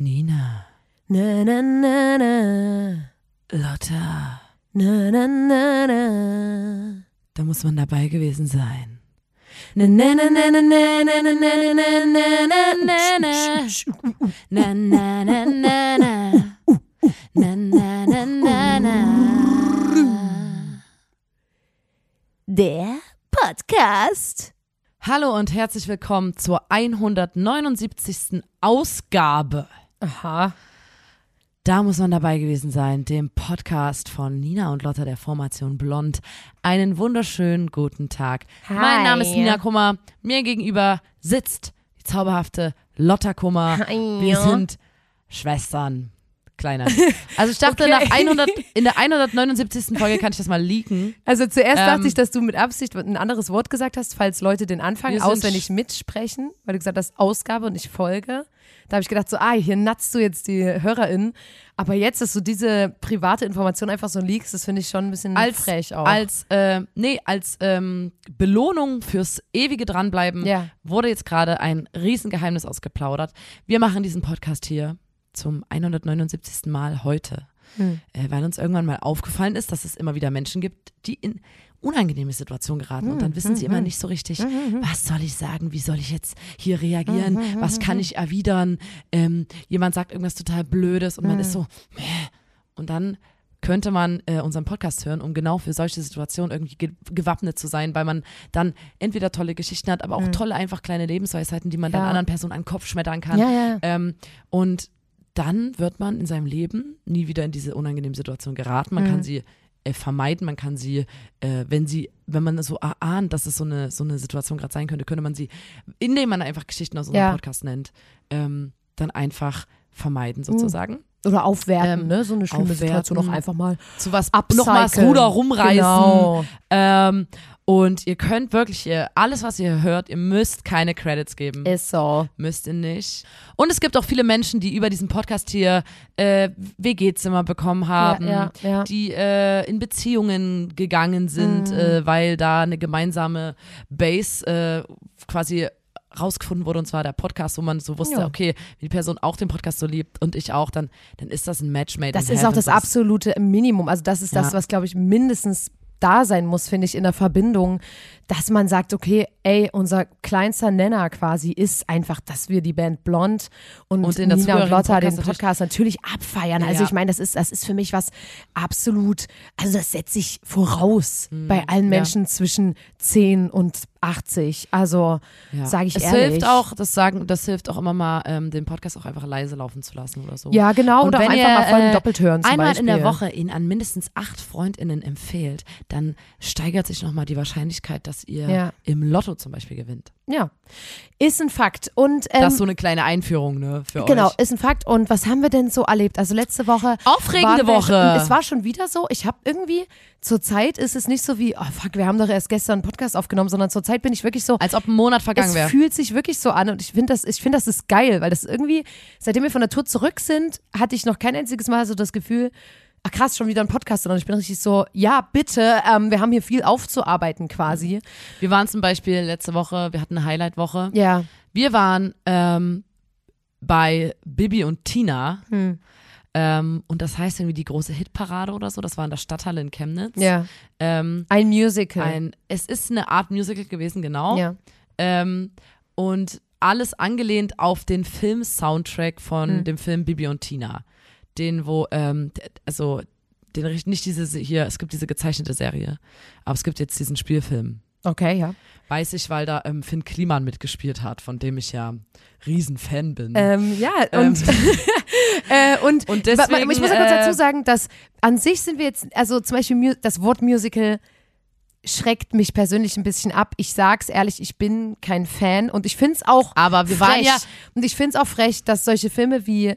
Nina, Na, na, na, na. Lotta, Na, na, na, na. da muss man dabei gewesen sein. Na, na, na, na, na, na, na, na, na, na, na, na, na. Na, na, na, na, na. Na, na, na, na. Der Podcast. Hallo und herzlich willkommen zur 179. Ausgabe. Aha. Da muss man dabei gewesen sein, dem Podcast von Nina und Lotta der Formation Blond. Einen wunderschönen guten Tag. Hi. Mein Name ist Nina Kummer. Mir gegenüber sitzt die zauberhafte Lotta Kummer. Hi. Wir sind Schwestern. Kleiner. Also ich dachte, Okay. nach 100, in der 179. Folge kann ich das mal leaken. Also zuerst Ähm, dachte ich, dass du mit Absicht ein anderes Wort gesagt hast, falls Leute den Anfang auswendig mitsprechen, weil du gesagt hast Ausgabe und nicht Folge. Da habe ich gedacht so, ah, hier natzt du jetzt die HörerInnen. Aber jetzt, dass du diese private Information einfach so liegst, das finde ich schon ein bisschen Als, frech auch. als, äh, nee, als ähm, Belohnung fürs ewige Dranbleiben Ja. wurde jetzt gerade ein Riesengeheimnis ausgeplaudert. Wir machen diesen Podcast hier zum 179. Mal heute, Hm. äh, weil uns irgendwann mal aufgefallen ist, dass es immer wieder Menschen gibt, die in unangenehme Situationen geraten und Hm, dann wissen sie immer nicht so richtig, was soll ich sagen, wie soll ich jetzt hier reagieren, was kann ich erwidern, ähm, jemand sagt irgendwas total Blödes und man ist so, Mäh. und dann könnte man äh, unseren Podcast hören, um genau für solche Situationen irgendwie ge gewappnet zu sein, weil man dann entweder tolle Geschichten hat, aber auch tolle einfach kleine Lebensweisheiten, die man dann Ja. anderen Personen an den Kopf schmettern kann. Ja, ja. Ähm, und dann wird man in seinem Leben nie wieder in diese unangenehme Situation geraten. Man Mhm. kann sie äh, vermeiden, man kann sie, äh, wenn sie, wenn man so erahnt, dass es so eine, so eine Situation gerade sein könnte, könnte man sie, indem man einfach Geschichten aus unserem Ja. Podcast nennt, ähm, dann einfach vermeiden sozusagen. Oder aufwerten, Ähm, ne? So eine schlimme aufwerten. Situation auch einfach mal Zu was upcyclen. noch mal das Ruder rumreißen. Genau. Ähm, und ihr könnt wirklich, ihr, alles was ihr hört, ihr müsst keine Credits geben. Ist so. Müsst ihr nicht. Und es gibt auch viele Menschen, die über diesen Podcast hier äh, WG-Zimmer bekommen haben, ja, ja. die äh, in Beziehungen gegangen sind, Mhm. äh, weil da eine gemeinsame Base äh, quasi rausgefunden wurde und zwar der Podcast, wo man so wusste, Ja. okay, wenn die Person auch den Podcast so liebt und ich auch, dann, dann ist das ein Match made Das ist auch heaven. das absolute Minimum. Also das ist das, Ja. was, glaube ich, mindestens da sein muss, finde ich, in der Verbindung, dass man sagt, okay, ey, unser kleinster Nenner quasi ist einfach, dass wir die Band Blond und, Und Nina und Lotta den Podcast Podcast natürlich abfeiern. Ja, Also ja. ich meine, das ist, das ist für mich was absolut, also das setzt sich voraus bei allen Hm, ja. Menschen zwischen 10 und 80. Also Ja. sage ich es ehrlich. hilft auch, das sagen, das hilft auch immer mal, ähm, den Podcast auch einfach leise laufen zu lassen oder so. Ja, genau. Und oder auch wenn einfach ihr, mal Folgen äh, doppelt hören zum einmal Beispiel. in der Woche ihn an mindestens acht FreundInnen empfehlt, dann steigert sich nochmal die Wahrscheinlichkeit, dass ihr Ja. im Lotto zum Beispiel gewinnt. Ja, ist ein Fakt. Und ähm, das ist so eine kleine Einführung, ne, für Genau, euch. ist ein Fakt. Und was haben wir denn so erlebt? Also letzte Woche. Aufregende wir- Woche. Es war schon wieder so. Ich habe irgendwie, zur Zeit ist es nicht so wie, oh fuck, wir haben doch erst gestern einen Podcast aufgenommen, sondern zur Zeit bin ich wirklich so. Als ob ein Monat vergangen Es wäre. fühlt sich wirklich so an und ich finde das, ich finde das ist geil, weil das irgendwie, seitdem wir von der Tour zurück sind, hatte ich noch kein einziges Mal so das Gefühl, ach krass, schon wieder ein Podcast, sondern ich bin richtig so, ja bitte, ähm, wir haben hier viel aufzuarbeiten quasi. Wir waren zum Beispiel letzte Woche, wir hatten eine Highlight-Woche. Ja, Wir waren ähm, bei Bibi und Tina. Hm. Ähm, und das heißt irgendwie die große Hitparade oder so. Das war in der Stadthalle in Chemnitz. ja, Ähm, ein Musical. ein, es ist eine Art Musical gewesen, genau. ja. Ähm, und alles angelehnt auf den Film-Soundtrack von Hm. dem Film Bibi und Tina. Den, wo, ähm, also, den, nicht diese hier, es gibt diese gezeichnete Serie, aber es gibt jetzt diesen Spielfilm. Okay, ja. Weiß ich, weil da ähm, Finn Kliman mitgespielt hat, von dem ich ja Riesenfan bin. Ähm, ja, Ähm, und, äh, und, Und deswegen, ich muss ja kurz äh, dazu sagen, dass an sich sind wir jetzt, also zum Beispiel das Wort Musical schreckt mich persönlich ein bisschen ab. Ich sag's ehrlich, ich bin kein Fan und ich find's auch aber wir frech. waren ja, und ich find's auch frech, dass solche Filme wie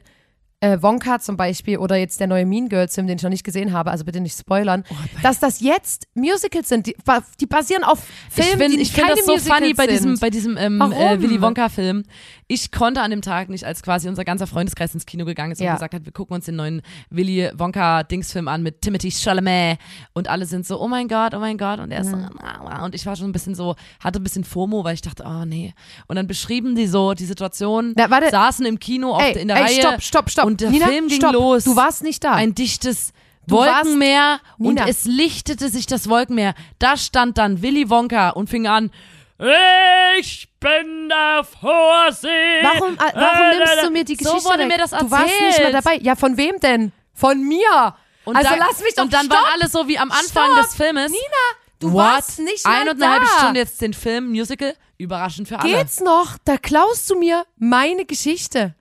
äh, Wonka zum Beispiel oder jetzt der neue Mean Girls Film, den ich noch nicht gesehen habe, also bitte nicht spoilern, Oh, dass das jetzt Musicals sind, die, die basieren auf ich Filmen, finde die ich find keine das so Musicals funny bei diesem, bei diesem ähm, äh, Willy Wonka-Film. Ich konnte an dem Tag nicht, als quasi unser ganzer Freundeskreis ins Kino gegangen ist Ja. und gesagt hat, wir gucken uns den neuen Willy Wonka Dingsfilm an mit Timothy Chalamet und alle sind so, oh mein Gott, oh mein Gott und er ist so, "Ah, ah." und ich war schon ein bisschen so, hatte ein bisschen FOMO, weil ich dachte, oh nee. Und dann beschrieben die so die Situation, Na, warte. saßen im Kino auf, Ey, in der ey, Reihe stopp, stopp, stopp. und der Nina, Film ging stopp. los. Du warst nicht da. ein dichtes Du Wolkenmeer und es lichtete sich das Wolkenmeer. Da stand dann Willy Wonka und fing an, ich bin der Vorsee. warum, äh, warum nimmst du mir die So Geschichte wurde weg? mir das Du warst nicht mehr erzählt. dabei. Ja, von wem denn? Von mir. Und also dann, lass mich doch Und dann stopp. waren alle so wie am Anfang Stopp. des Filmes. Nina, du What? warst nicht mehr Eine und eine halbe. Stunde jetzt den Film, Musical. Überraschend für alle. Geht's noch? Da klaust du mir meine Geschichte.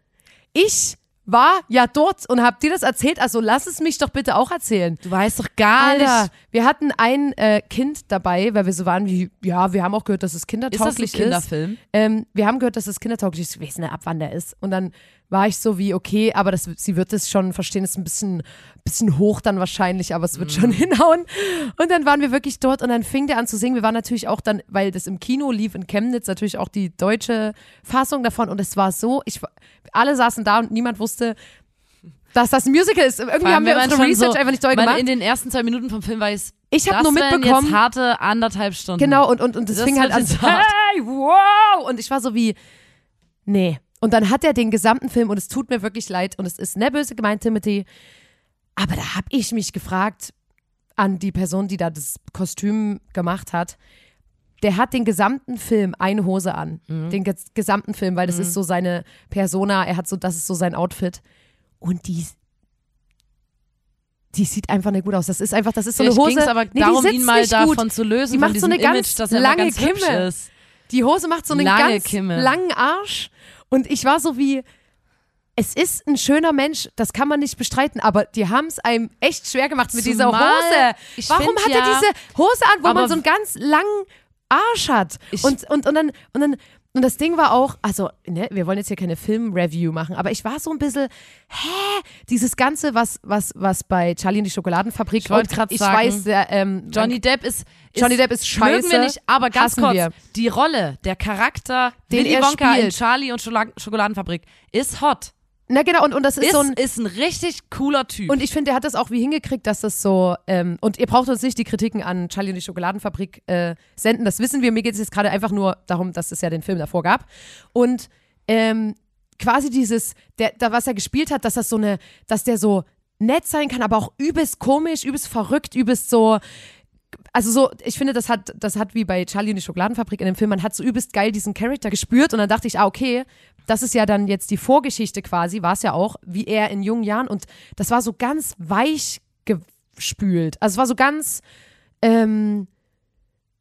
Ich war ja dort und hab dir das erzählt, also lass es mich doch bitte auch erzählen. Du weißt doch gar Alter, nicht. wir hatten ein äh, Kind dabei, weil wir so waren wie, ja, wir haben auch gehört, dass es Ist das ein kindertauglich ist. Kinderfilm? Ähm, wir haben gehört, dass es kindertauglich ist. Weiß nicht, ab wann der ist. Und dann war ich so wie, okay, aber das, sie wird es schon verstehen, ist ein bisschen, bisschen hoch dann wahrscheinlich, aber es wird schon hinhauen. Und dann waren wir wirklich dort und dann fing der an zu singen. Wir waren natürlich auch dann, weil das im Kino lief in Chemnitz, natürlich auch die deutsche Fassung davon. Und es war so, ich, alle saßen da und niemand wusste, dass das ein Musical ist. Irgendwie haben wir unsere Research so- einfach nicht doll gemacht. in den ersten zwei Minuten vom Film weiß, Ich hab das nur mitbekommen- jetzt harte anderthalb Stunden. Genau, und, und, und das, Das fing halt an, hey, wow! Und ich war so wie, nee. Und dann hat er den gesamten Film, und es tut mir wirklich leid, und es ist ne böse gemeint, Timothy, aber da habe ich mich gefragt an die Person, die da das Kostüm gemacht hat, der hat den gesamten Film eine Hose an. Mhm. Den ges gesamten Film, weil das ist so seine Persona, er hat so, das ist so sein Outfit. Und die, die sieht einfach nicht gut aus. Das ist einfach, das ist so eine Vielleicht Hose. ging's aber nee, darum, ihn mal davon gut. zu lösen, Die macht so eine ganz Image, dass er immer lange ganz Kimme. Die Hose macht so einen Lange ganz Kimme. langen Arsch. Und ich war so wie, es ist ein schöner Mensch, das kann man nicht bestreiten, aber die haben es einem echt schwer gemacht mit dieser Zumal, Hose. ich Warum find hat ja- er diese Hose an, wo man so einen ganz langen Arsch hat? Ich- Und, und, und dann, und dann, und das Ding war auch, also, ne, wir wollen jetzt hier keine Film-Review machen, aber ich war so ein bisschen, hä? Dieses Ganze, was, was, was bei Charlie und die Schokoladenfabrik, Ich wollte und grad ich sagen, weiß, der, ähm, Johnny Depp ist, ist Johnny Depp ist scheiße. Mögen wir nicht, aber ganz kurz, wir. die Rolle, der Charakter, Den Willy er Wonka in spielt. Charlie und Schokoladenfabrik ist hot. Na genau, und, und das ist, Ist, so ein, ist ein richtig cooler Typ. Und ich finde, der hat das auch wie hingekriegt, dass das so, ähm, und ihr braucht uns nicht die Kritiken an Charlie und die Schokoladenfabrik äh, senden, das wissen wir. Mir geht es jetzt gerade einfach nur darum, dass es ja den Film davor gab. Und ähm, quasi dieses, der, da was er gespielt hat, dass das so eine, dass der so nett sein kann, aber auch übelst komisch, übelst verrückt, übelst so, also so, ich finde, das hat, das hat wie bei Charlie und die Schokoladenfabrik in dem Film, man hat so übelst geil diesen Charakter gespürt und dann dachte ich, ah, okay, das ist ja dann jetzt die Vorgeschichte quasi, war es ja auch, wie er in jungen Jahren und das war so ganz weich gespült. Also es war so ganz, ähm,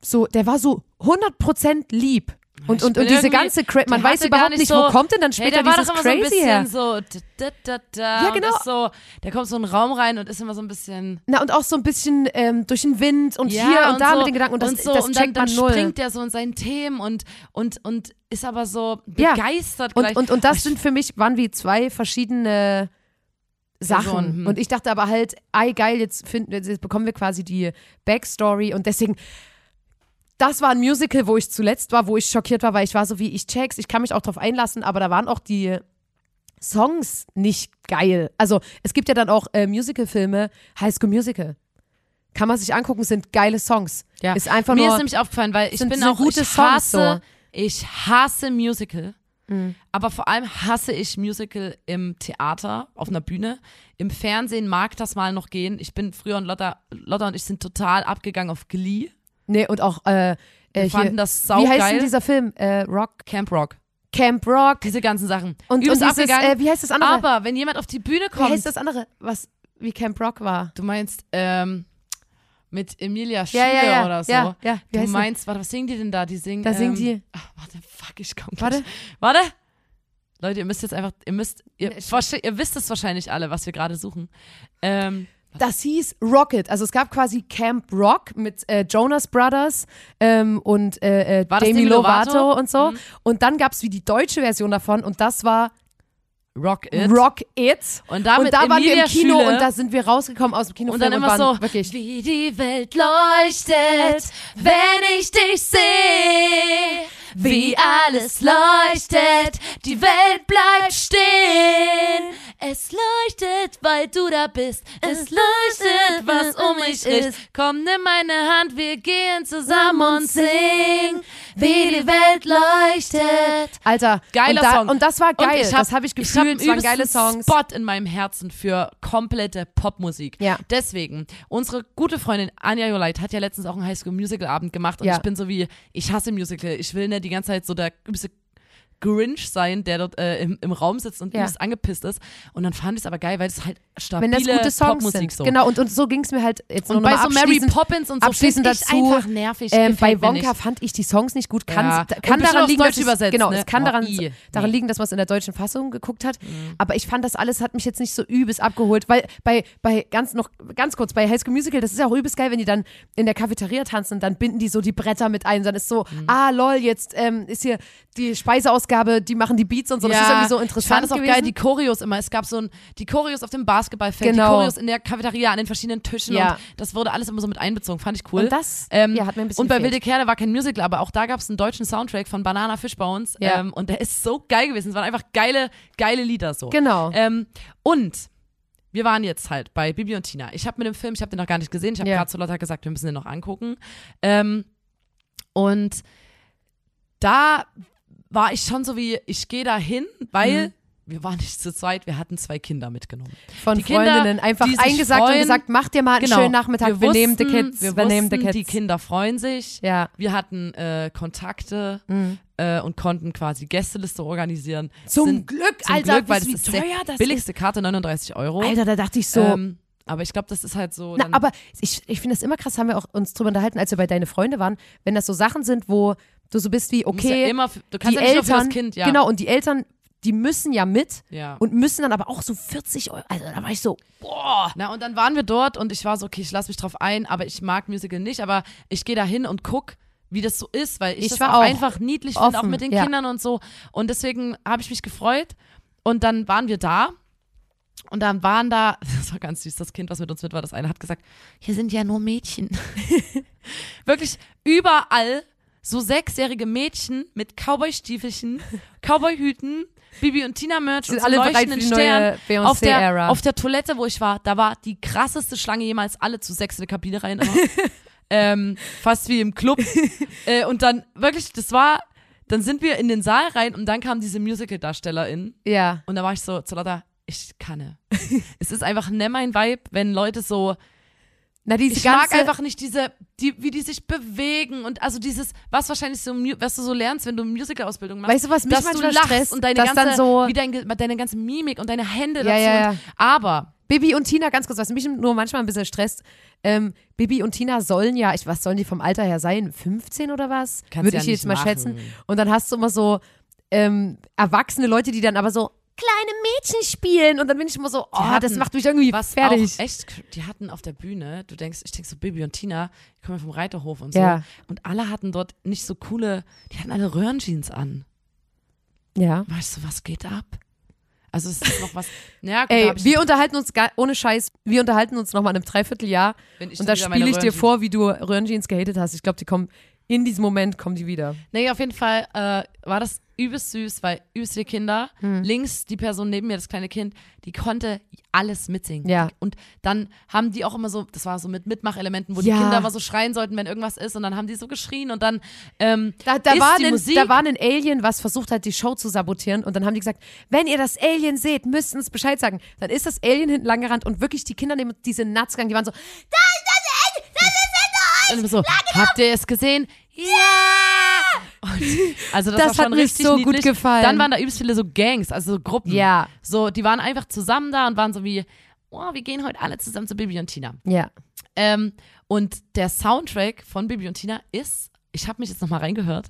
so, der war so 100% lieb. Und, und, und diese ganze, Cra man weiß überhaupt nicht so- wo kommt denn dann hey, später war dieses Crazy bisschen her? so, da, da, da, Ja, und genau. so, der kommt so in einen Raum rein und ist immer so ein bisschen Na, und auch so ein bisschen ähm, durch den Wind und ja, hier und, da so, mit den Gedanken und das, so, das und checkt dann, dann man null. springt der so in seinen Themen und, und, und ist aber so Ja. begeistert Und, gleich. und, und das sind für mich, waren wie zwei verschiedene Sachen. Personen, hm. Und ich dachte aber halt, ei geil, jetzt, finden, jetzt bekommen wir quasi die Backstory und deswegen, das war ein Musical, wo ich zuletzt war, wo ich schockiert war, weil ich war so wie, ich check's, ich kann mich auch drauf einlassen, aber da waren auch die Songs nicht geil. Also es gibt ja dann auch äh, Musicalfilme, High School Musical. Kann man sich angucken, sind geile Songs. Ja. Ist einfach Mir nur, ist nämlich aufgefallen, weil ich bin sind auch gute ich Songs hasse, so. ich hasse Musical. Mhm. Aber vor allem hasse ich Musical im Theater, auf einer Bühne. Im Fernsehen mag das mal noch gehen. Ich bin früher und Lotta, Lotta und ich sind total abgegangen auf Glee. Nee, und auch, äh, äh, Wir hier, fanden das wie heißt saugeil. denn dieser Film? Äh, Rock, Camp Rock. Camp Rock. Diese ganzen Sachen. Und, und Übelst dieses, abgegangen. äh, wie heißt das andere? Aber wenn jemand auf die Bühne wie kommt, heißt das andere, was wie Camp Rock war? du meinst ähm, mit Emilia Ja, Schiele ja, ja. oder so. Ja, ja. Wie Du meinst, warte, was singen die denn da? Die singen. Da ähm, singen die- Ach, warte, fuck, ich komm Warte. gleich. Warte. Leute, ihr müsst jetzt einfach, ihr müsst, ihr, Nee, ihr wisst es wahrscheinlich alle, was wir gerade suchen. Ähm, Das hieß Rocket. Also es gab quasi Camp Rock mit äh, Jonas Brothers ähm, und äh, äh, Demi Demi Lovato, Lovato? und so. Mhm. Und dann gab es wie die deutsche Version davon und das war Rock It. Rock It. Und da und da waren wir Emilia im Kino Schüle. und da sind wir rausgekommen aus dem Kinofilm Und dann immer waren so, wirklich wie die Welt leuchtet, wenn ich dich sehe, wie alles leuchtet, Die Welt bleibt stehen. Es leuchtet, weil du da bist. Es leuchtet, was um mich ist. Komm, nimm meine Hand, wir gehen zusammen und singen, wie die Welt leuchtet. Alter, Geiler und da, Song. Und das war geil. Ich hab, das habe ich Ich gefühlt. einen das waren geile Songs. Spot in meinem Herzen für komplette Popmusik. Ja. Deswegen, unsere gute Freundin Anja Joleit hat ja letztens auch einen Highschool Musical Abend gemacht und Ja. ich bin so wie, ich hasse Musical. Ich will nicht die ganze Zeit so der übelste Grinch sein, der dort äh, im, im Raum sitzt und Ja. übelst angepisst ist. Und dann fand ich es aber geil, weil es halt Wenn stabile das gute Songs Popmusik sind. so. Genau, und, und so ging es mir halt jetzt nur Und noch bei mal so Mary Poppins und so abschließend dazu, einfach nervig. Ähm, bei Wonka fand ich die Songs nicht gut. Kann, Ja. kann daran liegen, Deutsch dass übersetzt, genau, ne? es kann Oh, daran, i. daran Nee. liegen, dass man es in der deutschen Fassung geguckt hat. Mhm. Aber ich fand das alles hat mich jetzt nicht so übelst abgeholt, weil bei bei ganz noch ganz kurz bei High School Musical, das ist ja auch übelst geil, wenn die dann in der Cafeteria tanzen, dann binden die so die Bretter mit ein, dann ist so, Mhm. ah lol, jetzt ähm, ist hier die Speiseausgabe, die machen die Beats und so. Das ist irgendwie so Ich interessant fand es auch gewesen. geil, die Choreos immer. Es gab so ein, die Choreos auf dem Basketballfeld, Genau. die Choreos in der Cafeteria an den verschiedenen Tischen Ja. und das wurde alles immer so mit einbezogen. Fand ich cool. Und das Ähm, ja, hat mir ein bisschen und bei gefehlt. Wilde Kerle war kein Musical, aber auch da gab es einen deutschen Soundtrack von Banana Fishbones. Ja. Ähm, und der ist so geil gewesen. Es waren einfach geile, geile Lieder so. Genau. Ähm, und wir waren jetzt halt bei Bibi und Tina. Ich habe mit dem Film, ich habe den noch gar nicht gesehen. Ich habe Ja. gerade zu Lotta gesagt, wir müssen den noch angucken. Ähm, und da war ich schon so wie, ich gehe da hin, weil Mhm. wir waren nicht zu zweit, wir hatten zwei Kinder mitgenommen. von die Kinder, Freundinnen einfach die sich eingesagt und freuen. gesagt, macht dir mal einen schönen Nachmittag, wir, nehmen die Kids, wir, wir, nehmen die wussten, Kids. die Kinder freuen sich. Ja. Wir hatten äh, Kontakte Mhm. äh, und konnten quasi Gästeliste organisieren. Zum Sind- Glück, zum Alter, Glück, weil das ist teuer das billigste Karte 39 Euro. Alter, da dachte ich so, Ähm, aber ich glaube, das ist halt so. Na, aber ich, ich finde das immer krass, haben wir auch uns drüber unterhalten, als wir bei Deine Freunde waren, wenn das so Sachen sind, wo du so bist wie, okay, ja immer, du kannst die ja nicht nur für Eltern, das Kind, ja. genau, und die Eltern, die müssen ja mit Ja. und müssen dann aber auch so 40 Euro, also da war ich so, boah. Na, und dann waren wir dort und ich war so, okay, ich lasse mich drauf ein, aber ich mag Musical nicht, aber ich gehe da hin und guck, wie das so ist, weil ich, Ich das war auch auch einfach niedlich finde, auch mit den ja. Kindern und so. Und deswegen habe ich mich gefreut. Und dann waren wir da. Und dann waren da, das war ganz süß, das Kind, was mit uns mit war, das eine hat gesagt, hier sind ja nur Mädchen. Wirklich überall so sechsjährige Mädchen mit Cowboy-Stiefelchen, Cowboy-Hüten, Bibi und Tina Merch und so alle leuchtenden Sternen. Auf der, auf der Toilette, wo ich war, da war die krasseste Schlange jemals alle zu sechs in die Kabine rein. Ähm, fast wie im Club. äh, und dann wirklich, das war, dann sind wir in den Saal rein und dann kam diese Musical-DarstellerIn Ja. und da war ich so zu Lotta, ich kann es ist einfach nicht mein Vibe, wenn Leute so, Na, diese ich mag einfach nicht diese, die, wie die sich bewegen und also dieses, was wahrscheinlich so, was du so lernst, wenn du Musical-Ausbildung machst. weißt du, was mich dass du manchmal lachst stresst, und deine ganze, so, wie dein, deine ganze Mimik und deine Hände Ja, dazu. ja, ja. Aber Bibi und Tina, ganz kurz, was mich nur manchmal ein bisschen stresst, ähm, Bibi und Tina sollen ja, ich, was sollen die vom Alter her sein? 15 oder was? Kannst Würde ja ich jetzt nicht mal machen. schätzen. Und dann hast du immer so ähm, erwachsene Leute, die dann aber so kleine Mädchen spielen und dann bin ich immer so, oh, Die das hatten- macht mich irgendwie was fertig. auch echt, die hatten auf der Bühne, du denkst, ich denke so Bibi und Tina, die kommen ja vom Reiterhof und so. Ja. Und alle hatten dort nicht so coole, die hatten alle Röhrenjeans an. Ja. Weißt du, was geht ab? Also es ist noch was, ja, gut, Ey, wir unterhalten uns, gar, ohne Scheiß, wir unterhalten uns nochmal in einem Dreivierteljahr und da spiele ich dir vor, wie du Röhrenjeans gehatet hast. Ich glaube, die kommen, in diesem Moment kommen die wieder. Nee, auf jeden Fall äh, war das übelst süß, weil übelst viele Kinder, Hm. links die Person neben mir, das kleine Kind, die konnte alles mitsingen. Ja. Und dann haben die auch immer so, das war so mit Mitmachelementen, wo Ja. die Kinder immer so schreien sollten, wenn irgendwas ist und dann haben die so geschrien und dann ähm, Da, da, ist war die ein, Musik, da war ein Alien, was versucht hat, die Show zu sabotieren. Und dann haben die gesagt, wenn ihr das Alien seht, müsst ihr uns Bescheid sagen. Dann ist das Alien hinten lang gerannt und wirklich die Kinder nehmen diese Nuts gegangen. Die waren so, Und immer so, habt ihr es gesehen? Ja! Also das, Das war hat mir richtig so gut niedlich. gefallen. Dann waren da übelst viele so Gangs, also so Gruppen. ja, So, die waren einfach zusammen da und waren so wie, oh, wir gehen heute alle zusammen zu Bibi und Tina. ja. Ähm, und der Soundtrack von Bibi und Tina ist, ich habe mich jetzt nochmal reingehört.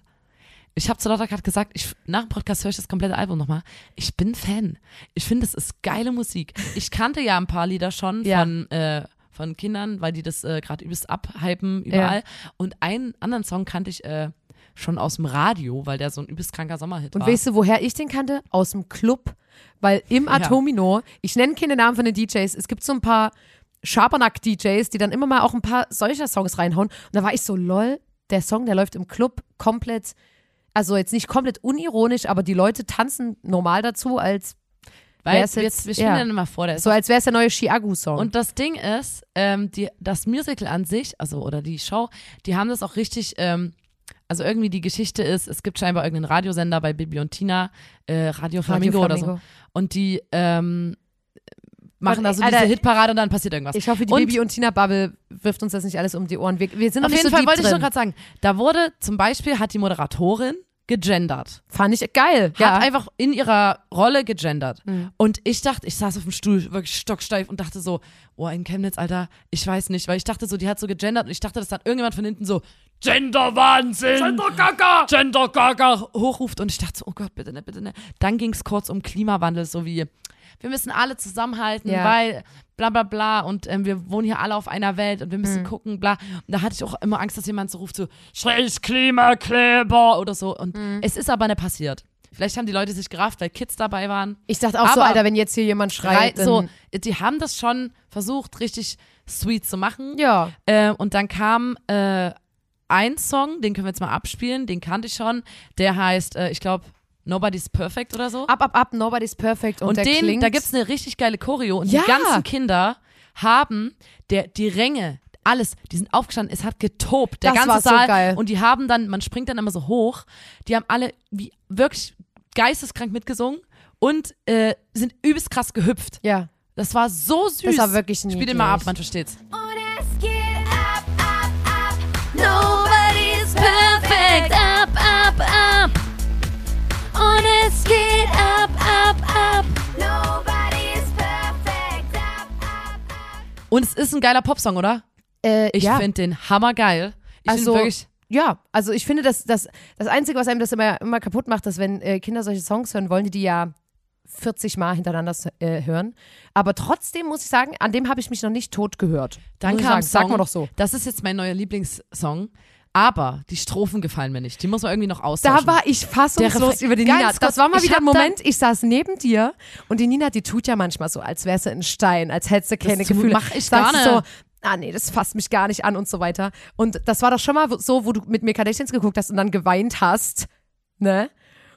Ich habe zu Lotta gerade gesagt, ich, nach dem Podcast höre ich das komplette Album nochmal. Ich bin Fan. Ich finde, es ist geile Musik. Ich kannte ja ein paar Lieder schon Ja. von, äh, von Kindern, weil die das äh, gerade übelst abhypen überall. Und einen anderen Song kannte ich äh, schon aus dem Radio, weil der so ein übelst kranker Sommerhit Und war. weißt du, woher ich den kannte? Aus dem Club. Weil im Atomino, ich nenne keine Namen von den DJs, es gibt so ein paar Schabernack-DJs, die dann immer mal auch ein paar solcher Songs reinhauen. Und da war ich so, lol, der Song, der läuft im Club komplett Also jetzt nicht komplett unironisch, aber die Leute tanzen normal dazu, als Weil wir, jetzt- wir spielen ja. dann immer vor, der ist so als wäre es der neue Chiagu-Song. Und das Ding ist, ähm, die, das Musical an sich, also oder die Show, die haben das auch richtig, ähm, also irgendwie die Geschichte ist, es gibt scheinbar irgendeinen Radiosender bei Bibi und Tina, äh, Radio Flamingo, oder so. Und die ähm, machen da so Alter, diese Hitparade und dann passiert irgendwas. Ich hoffe, die Und- Baby und Tina Bubble wirft uns das nicht alles um die Ohren. Wir, wir sind Auf jeden so Fall wollte ich drin. schon gerade sagen, da wurde zum Beispiel, hat die Moderatorin gegendert. Fand ich geil. Hat Ja. einfach in ihrer Rolle gegendert. Mhm. Und ich dachte, ich saß auf dem Stuhl wirklich stocksteif und dachte so, oh, in Chemnitz, Alter, ich weiß nicht, weil ich dachte so, die hat so gegendert und ich dachte, dass dann irgendjemand von hinten so Gender-Wahnsinn, Gender-Gaga, Gender-Gaga hochruft und ich dachte so, oh Gott, bitte ne, bitte ne. Dann ging es kurz um Klimawandel, so wie, wir müssen alle zusammenhalten, Ja. weil bla bla bla und ähm, wir wohnen hier alle auf einer Welt und wir müssen Mhm. gucken, bla. Und da hatte ich auch immer Angst, dass jemand so ruft, so, scheiß Klimakleber oder so. Und Mhm. es ist aber nicht passiert. Vielleicht haben die Leute sich gerafft, weil Kids dabei waren. Ich dachte auch so, Aber- Alter, wenn jetzt hier jemand schreit. Rei- so, die haben das schon versucht, richtig sweet zu machen. Ja. Äh, und dann kam äh, ein Song, den können wir jetzt mal abspielen, den kannte ich schon. Der heißt, äh, ich glaube, Nobody's Perfect oder so. Ab, ab, ab, nobody's perfect. Und, und der den, klingt, da gibt's eine richtig geile Choreo. Und Ja. die ganzen Kinder haben der, die Ränge, alles, die sind aufgestanden, es hat getobt, der Das ganze war so Saal. geil. Und die haben dann, man springt dann immer so hoch, die haben alle wie wirklich geisteskrank mitgesungen und äh, sind übelst krass gehüpft. Ja. Das war so süß. Das war wirklich Spiel den niedlich. mal ab, man versteht's. Und Und es ist ein geiler Popsong, oder? Äh, Ich ja. finde den hammergeil. Ich Also, wirklich, Ja, also ich finde, dass das, das Einzige, was einem das immer, immer kaputt macht, dass wenn äh, Kinder solche Songs hören, wollen die die ja 40 Mal hintereinander äh, hören. Aber trotzdem muss ich sagen, an dem habe ich mich noch nicht tot gehört. kam sagen. Sag mal doch so. Das ist jetzt mein neuer Lieblingssong. Aber die Strophen gefallen mir nicht. Die muss man irgendwie noch austauschen. Da war ich fassungslos über die Ganz Nina. kurz, Das war mal wieder ein Moment, ich saß neben dir und die Nina, die tut ja manchmal so, als wäre sie ein Stein, als hätte sie keine tu- Gefühle. mach ich Sagst gar du so, nicht. ah nee, das fasst mich gar nicht an und so weiter. Und das war doch schon mal so, wo du mit mir Kardashians geguckt hast und dann geweint hast, ne?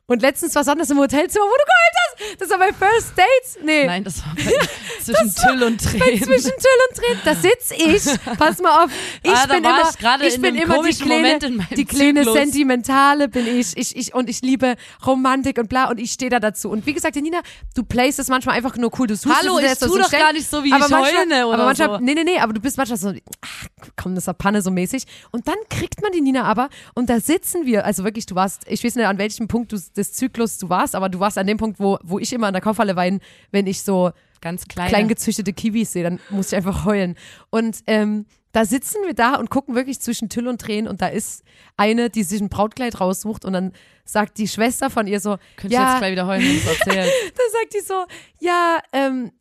Und letztens war es anders im Hotelzimmer, wo du geheult. Das war bei First Dates. Nee. Nein, das war bei, zwischen Tüll und Tränen. Zwischen Tüll und Tränen, da sitz ich. Pass mal auf, ich Ah, bin immer, ich in bin immer die kleine, Moment in meinem die kleine Zyklus. sentimentale bin ich. Ich, ich und ich liebe Romantik und bla und ich stehe da dazu. Und wie gesagt, Nina, du playst es manchmal einfach nur cool. Du suchst Hallo, es ich tu so doch schnell. gar nicht so, wie aber ich manchmal, heule oder aber manchmal, so. Nee, nee, nee, aber du bist manchmal so, ach, komm, das ist Panne so mäßig. Und dann kriegt man die Nina aber und da sitzen wir. Also wirklich, du warst, ich weiß nicht, an welchem Punkt du, des Zyklus du warst, aber du warst an dem Punkt, wo, wo ich immer an der Kaufhalle weine, wenn ich so Ganz kleine. klein gezüchtete Kiwis sehe, dann muss ich einfach heulen. Und ähm, da sitzen wir da und gucken wirklich zwischen Tüll und Tränen und da ist eine, die sich ein Brautkleid raussucht und dann sagt die Schwester von ihr so, Könnte ich ja, jetzt gleich wieder heulen, wenn du es erzählst. da sagt die so, ja, ähm,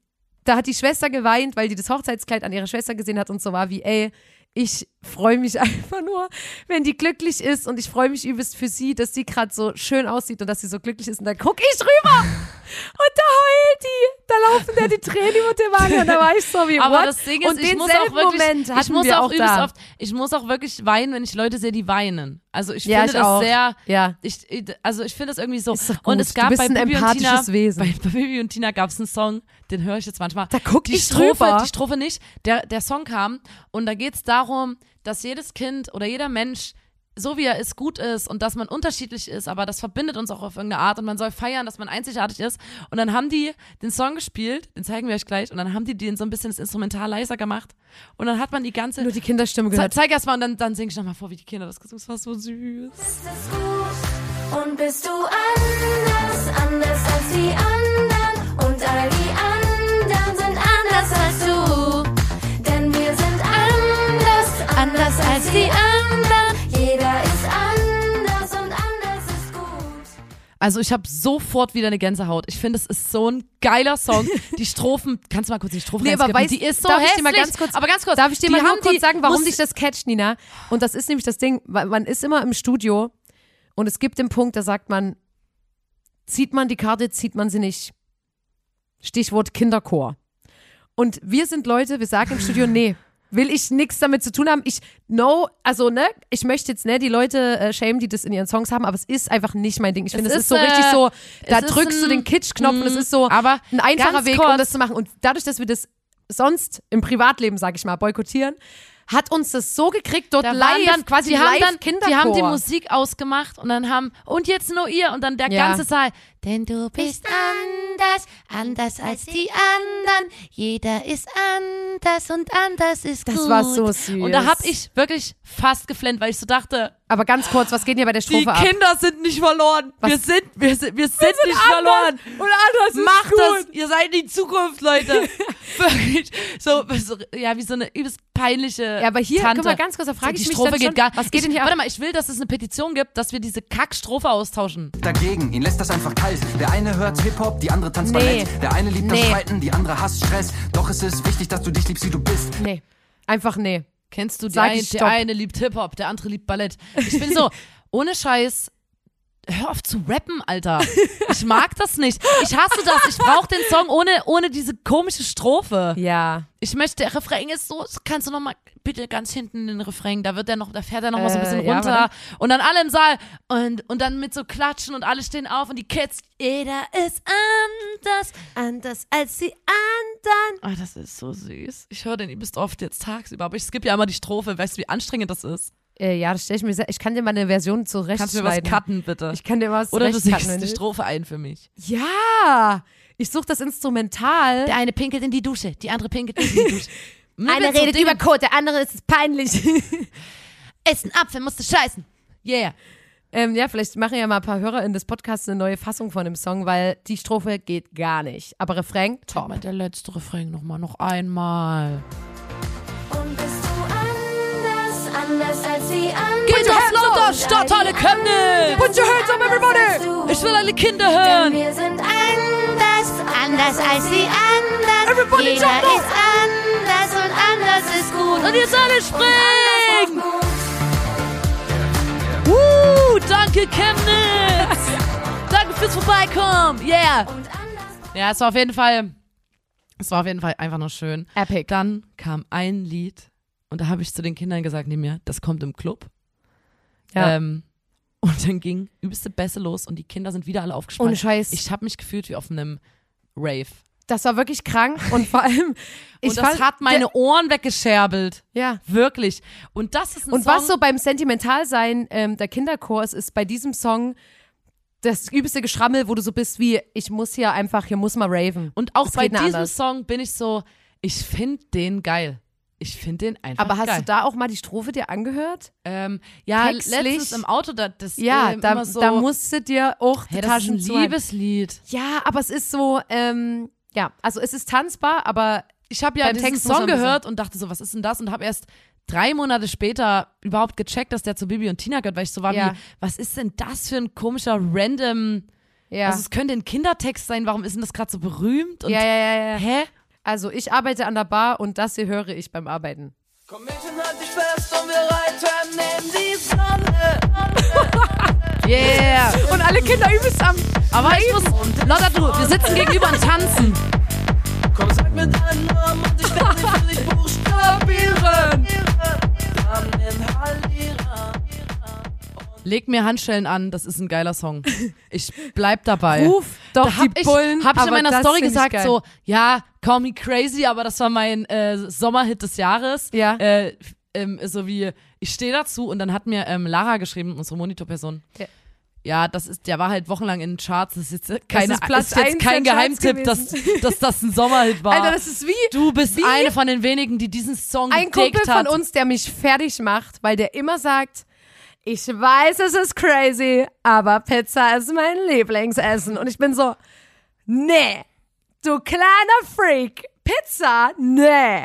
da hat die Schwester geweint, weil die das Hochzeitskleid an ihrer Schwester gesehen hat und so war wie, ey, ich freue mich einfach nur, wenn die glücklich ist und ich freue mich übelst für sie, dass sie gerade so schön aussieht und dass sie so glücklich ist und dann gucke ich rüber und da heult die, da laufen der die Tränen über den Wangen und da war ich so wie, Aber what? das Ding ist, und ich muss auch wirklich, Moment ich muss auch, auch übelst da. oft, ich muss auch wirklich weinen, wenn ich Leute sehe, die weinen. Also ich Ja, finde ich das auch. sehr, Ja. ich, also ich finde das irgendwie so. Und es gab bei ein Bibi und Tina, Wesen. Bei, bei Bibi und Tina gab es einen Song, den höre ich jetzt manchmal. Da guck die ich Strophe, drüber. die Strophe nicht. Der, der Song kam und da geht es darum, dass jedes Kind oder jeder Mensch so wie er ist, gut ist und dass man unterschiedlich ist, aber das verbindet uns auch auf irgendeine Art und man soll feiern, dass man einzigartig ist. Und dann haben die den Song gespielt, den zeigen wir euch gleich, und dann haben die den so ein bisschen das Instrumental leiser gemacht. Und dann hat man die ganze. Nur die Kinderstimme Ze gehört. zeig erst mal und dann, dann singe ich nochmal vor, wie die Kinder das gesungen haben. Das war so süß. Ist es gut? Und bist du anders, anders als die anderen? Und all die anderen sind anders als du. Denn wir sind anders, anders als die anderen. Also ich habe sofort wieder eine Gänsehaut. Ich finde, es ist so ein geiler Song. Die Strophen, kannst du mal kurz die Strophen Nee, aber weißt, die ist so darf ich hässlich. dir mal ganz kurz, aber ganz kurz. Darf ich dir mal nur kurz sagen, warum dich das catcht, Nina? Und das ist nämlich das Ding, weil man ist immer im Studio und es gibt den Punkt, da sagt man, zieht man die Karte, zieht man sie nicht. Stichwort Kinderchor. Und wir sind Leute, wir sagen im Studio, nee, will ich nichts damit zu tun haben. Ich, no, also, ne, ich möchte jetzt, ne, die Leute äh, schämen, die das in ihren Songs haben, aber es ist einfach nicht mein Ding. Ich finde, es ist, ist so richtig äh, so, da es drückst du den Kitsch-Knopf und es Mm, ist so aber ein einfacher Weg, kurz. um das zu machen. Und dadurch, dass wir das sonst im Privatleben, sag ich mal, boykottieren, hat uns das so gekriegt, dort Da live, dann, quasi die haben dann, Kinderchor. die haben die Musik ausgemacht und dann haben, und jetzt nur ihr und dann der Ja. ganze Saal. Denn du bist anders, anders als die anderen. Jeder ist anders und anders ist Das gut. war so süß. Und da hab ich wirklich fast geflennt, weil ich so dachte, Aber ganz kurz, was geht denn hier bei der die Strophe ab? Kinder sind nicht verloren. Was? Wir sind, wir sind, wir sind, nicht verloren. Und anders ist Macht gut. das, ihr seid die Zukunft, Leute. Wirklich. So, so, ja, wie so eine übelst peinliche Ja, aber hier, Tante. guck mal, ganz kurz, da frage die ich mich Strophe geht schon, gar was geht ich, denn hier ab? Warte mal, ich will, dass es eine Petition gibt, dass wir diese Kackstrophe austauschen. dagegen, ihn lässt das einfach kalt. Der eine hört Hip-Hop, die andere tanzt Nee. Ballett. Der eine liebt Nee. das Streiten, die andere hasst Stress. Doch es ist wichtig, dass du dich liebst, wie du bist. Nee, einfach nee. Kennst du, die ein, stopp. eine liebt Hip-Hop, der andere liebt Ballett. Ich bin so, ohne Scheiß, hör auf zu rappen, Alter. Ich mag das nicht. Ich hasse das. Ich brauche den Song ohne, ohne diese komische Strophe. Ja. Ich möchte, der Refrain ist so, kannst du noch mal bitte ganz hinten den Refrain, da wird der noch, da fährt er noch mal so ein bisschen Äh, ja, runter warte. und dann alle im Saal und, und dann mit so Klatschen und alle stehen auf und die Kids, jeder ist anders. Anders als die anderen. Ah, das ist so süß. Ich höre den übelst oft jetzt tagsüber, aber ich skippe ja immer die Strophe. Weißt du, wie anstrengend das ist? Äh, ja, das stelle ich mir sehr, ich kann dir mal eine Version zurechtschneiden. Kannst du mir was cutten, bitte? Ich kann dir was Oder du singst die du- Strophe ein für mich. Ja, ich suche das Instrumental. Der eine pinkelt in die Dusche, die andere pinkelt in die Dusche. Einer redet über Code, der andere ist es peinlich. Ist ein Apfel, musst du scheißen. Yeah. ähm, ja, vielleicht machen ja mal ein paar Hörer in des Podcasts eine neue Fassung von dem Song, weil die Strophe geht gar nicht. Aber Refrain, top. Top. Der letzte Refrain nochmal, noch einmal. Anders, anders als die anderen. Geht das Stadthalle Chemnitz! Put your hands up, everybody! Ich will alle Kinder Denn hören! wir sind anders, anders als die anderen. Everybody Jeder jump up. ist anders und anders ist gut. Und jetzt alle springen! Uh, danke Chemnitz! danke fürs Vorbeikommen! Yeah! Ja, es war auf jeden Fall, es war auf jeden Fall einfach nur schön. Epic. Dann kam ein Lied und da habe ich zu den Kindern gesagt, neben mir, das kommt im Club. Ja. Ähm, und dann ging übelste Bässe los und die Kinder sind wieder alle aufgespannt. Ohne Scheiß. Ich habe mich gefühlt wie auf einem Rave. Das war wirklich krank und vor allem, ich und das fand, hat meine Ohren weggescherbelt. ja. Wirklich. Und das ist ein Und Song. was so beim Sentimentalsein ähm, der Kinderchor ist, ist bei diesem Song das übelste Geschrammel, wo du so bist wie, ich muss hier einfach, hier muss mal raven. und auch Das bei diesem anders. Song bin ich so, ich finde den geil. Ich finde den einfach Aber hast geil. du da auch mal die Strophe dir angehört? Ähm, ja, Textlich? letztens im Auto, da, das Ja, ähm, da, immer so, da musstet dir auch hey, das ist Taschen ein zuhalten. Liebeslied. Ja, aber es ist so, ähm, ja, also es ist tanzbar, aber Ich habe ja Beim diesen Text Song ein gehört und dachte so, was ist denn das? Und habe erst drei Monate später überhaupt gecheckt, dass der zu Bibi und Tina gehört, weil ich so war Ja. wie, was ist denn das für ein komischer random, ja. also es könnte ein Kindertext sein, warum ist denn das gerade so berühmt? Und ja, ja, ja, ja. Hä? Also ich arbeite an der Bar und das hier höre ich beim Arbeiten. Komm Mädchen, halt dich fest und wir reiten neben die Sonne. Yeah! Und alle Kinder übelst am Aber ich muss, Lotta, du, wir sitzen gegenüber und tanzen. Komm, sag mir deinen Namen und ich werde dich buchstabieren. Namen in Halira. Leg mir Handschellen an, das ist ein geiler Song. Ich bleib dabei. Ruf doch da hab die ich, Bullen. hab ich in meiner das Story ich gesagt so, ja, Call Me Crazy, aber das war mein äh, Sommerhit des Jahres. Ja. Äh, ähm, so wie, ich stehe dazu und dann hat mir ähm, Lara geschrieben, unsere Monitorperson. Ja. Ja, das ist, der war halt wochenlang in den Charts. Das ist jetzt keine, ist Platz ist jetzt kein Geheimtipp, dass, dass das ein Sommerhit war. Alter, das ist wie du bist wie eine von den wenigen, die diesen Song ein Kumpel gedickt von hat. uns, der mich fertig macht, weil der immer sagt, ich weiß, es ist crazy, aber Pizza ist mein Lieblingsessen. Und ich bin so, nee, du kleiner Freak, Pizza, nee.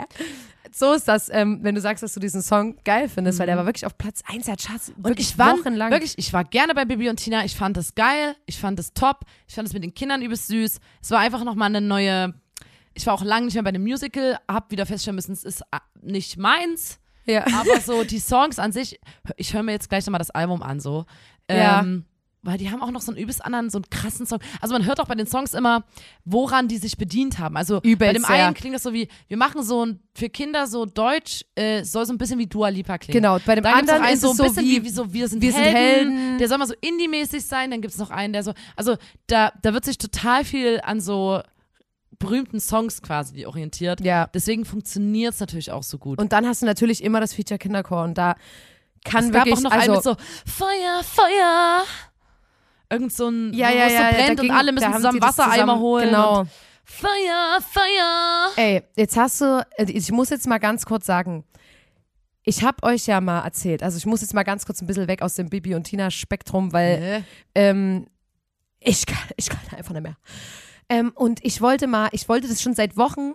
So ist das, ähm, wenn du sagst, dass du diesen Song geil findest, weil der war wirklich auf Platz 1 der Charts. Und Wirklich ich war wochenlang. wirklich, ich war gerne bei Bibi und Tina. Ich fand das geil. Ich fand es top. Ich fand es mit den Kindern übelst süß. Es war einfach nochmal eine neue. Ich war auch lange nicht mehr bei einem Musical, hab wieder feststellen müssen, es ist äh, nicht meins. Ja. Aber so die Songs an sich, ich höre mir jetzt gleich nochmal das Album an, so. Ja. Ähm, weil die haben auch noch so einen übelst anderen, so einen krassen Song. Also man hört auch bei den Songs immer, woran die sich bedient haben. Also bei Übelst, dem ja. einen klingt das so wie, wir machen so ein, für Kinder so Deutsch, äh, soll so ein bisschen wie Dua Lipa klingen. Genau, bei dem Dann anderen ist so ein so bisschen wie- wie, wie so, wir sind, wir sind Helden. Helden. Der soll mal so indie-mäßig sein. Dann gibt es noch einen, der so, also da, da wird sich total viel an so berühmten Songs quasi orientiert. Ja. Deswegen funktioniert es natürlich auch so gut. Und dann hast du natürlich immer das Feature Kinderchor und da kann es gab wirklich auch noch also, einen mit so Feuer, Feuer. Irgend so ein, ja, ja, es ja, brennt ging- und alle müssen zusammen Wassereimer zusammen- holen. Genau. Feuer, Feuer. Ey, jetzt hast du, äh, ich muss jetzt mal ganz kurz sagen, ich habe euch ja mal erzählt, also ich muss jetzt mal ganz kurz ein bisschen weg aus dem Bibi und Tina Spektrum, weil Hä? ähm, ich, kann, ich kann einfach nicht mehr. Ähm, und ich wollte mal, ich wollte das schon seit Wochen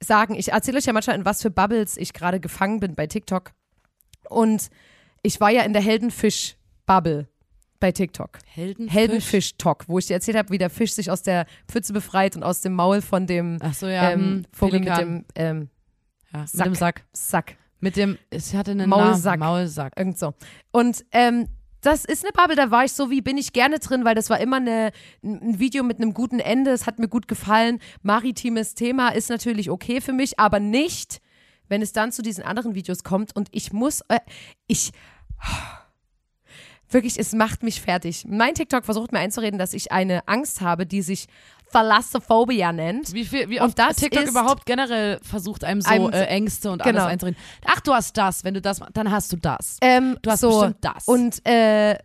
sagen. Ich erzähle euch ja manchmal, in was für Bubbles ich gerade gefangen bin bei TikTok. Und ich war ja in der Heldenfisch-Bubble bei TikTok. Heldenfisch. Heldenfisch-Talk, wo ich dir erzählt habe, wie der Fisch sich aus der Pfütze befreit und aus dem Maul von dem so, ja. ähm, hm, Vogel Pelikan. mit dem ähm, ja, mit Sack. dem Sack. Sack. Mit dem, es hatte einen Maulsack. Namen. Maulsack. Irgend so. Und ähm, das ist eine Bubble, da war ich so wie, bin ich gerne drin, weil das war immer eine, ein Video mit einem guten Ende, es hat mir gut gefallen. Maritimes Thema ist natürlich okay für mich, aber nicht, wenn es dann zu diesen anderen Videos kommt und ich muss, äh, ich, wirklich, es macht mich fertig. Mein TikTok versucht mir einzureden, dass ich eine Angst habe, die sich Thalassophobia nennt. Wie viel, wie Und oft das TikTok überhaupt generell versucht, einem so Einem- äh, Ängste und Genau. alles einzureden. Ach, du hast das, wenn du das, dann hast du das. Ähm, Du hast so, bestimmt das. Und äh,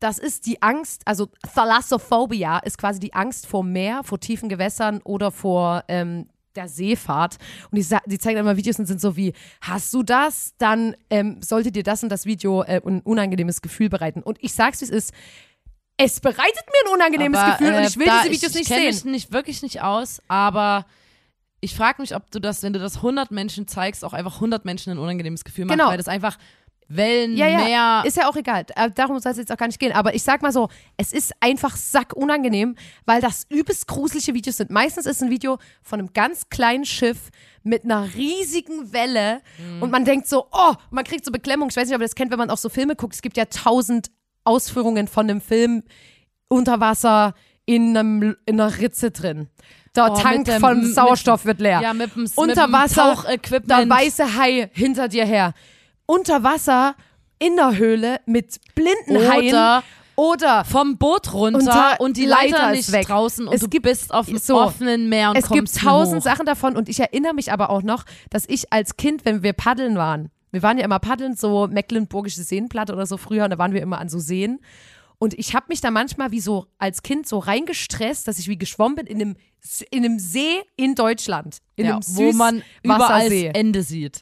das ist die Angst, also Thalassophobia ist quasi die Angst vor Meer, vor tiefen Gewässern oder vor ähm, der Seefahrt. Und die, die zeigen immer Videos und sind so wie, hast du das? Dann ähm, sollte dir das und das Video äh, ein unangenehmes Gefühl bereiten. Und ich sag's, wie es ist. Es bereitet mir ein unangenehmes Aber, Gefühl und äh, ich will diese Videos ich, nicht ich sehen. mich nicht wirklich nicht aus, aber ich frage mich, ob du das, wenn du das 100 Menschen zeigst, auch einfach 100 Menschen ein unangenehmes Gefühl macht, Genau. weil das einfach Wellen, Ja, ja, Meer, ist ja auch egal. Äh, Darum soll es jetzt auch gar nicht gehen. Aber ich sag mal so, es ist einfach sackunangenehm, weil das übelst gruselige Videos sind. Meistens ist ein Video von einem ganz kleinen Schiff mit einer riesigen Welle und man denkt so, oh, man kriegt so Beklemmung. Ich weiß nicht, ob ihr das kennt, wenn man auch so Filme guckt. Es gibt ja tausend Ausführungen von einem Film unter Wasser in, einem, in einer Ritze drin. Der Oh, Tank mit dem- von mit- Sauerstoff wird leer. ja, mit dem, Unter mit dem Wasser, der weiße Hai hinter dir her. Unter Wasser, in der Höhle, mit blinden Haien. Oder Oder vom Boot runter Unter- und die Leiter Leiter, ist nicht weg. draußen und Es du gibt- bist auf dem so. offenen Meer und es gibt kommst tausend hoch. Sachen davon und ich erinnere mich aber auch noch, dass ich als Kind, wenn wir paddeln waren, wir waren ja immer paddeln, so Mecklenburgische Seenplatte oder so früher, und da waren wir immer an so Seen. Und ich habe mich da manchmal wie so als Kind so reingestresst, dass ich wie geschwommen bin in einem, in einem See in Deutschland. In ja, einem wo man überall das Süßwassersee. Ende sieht.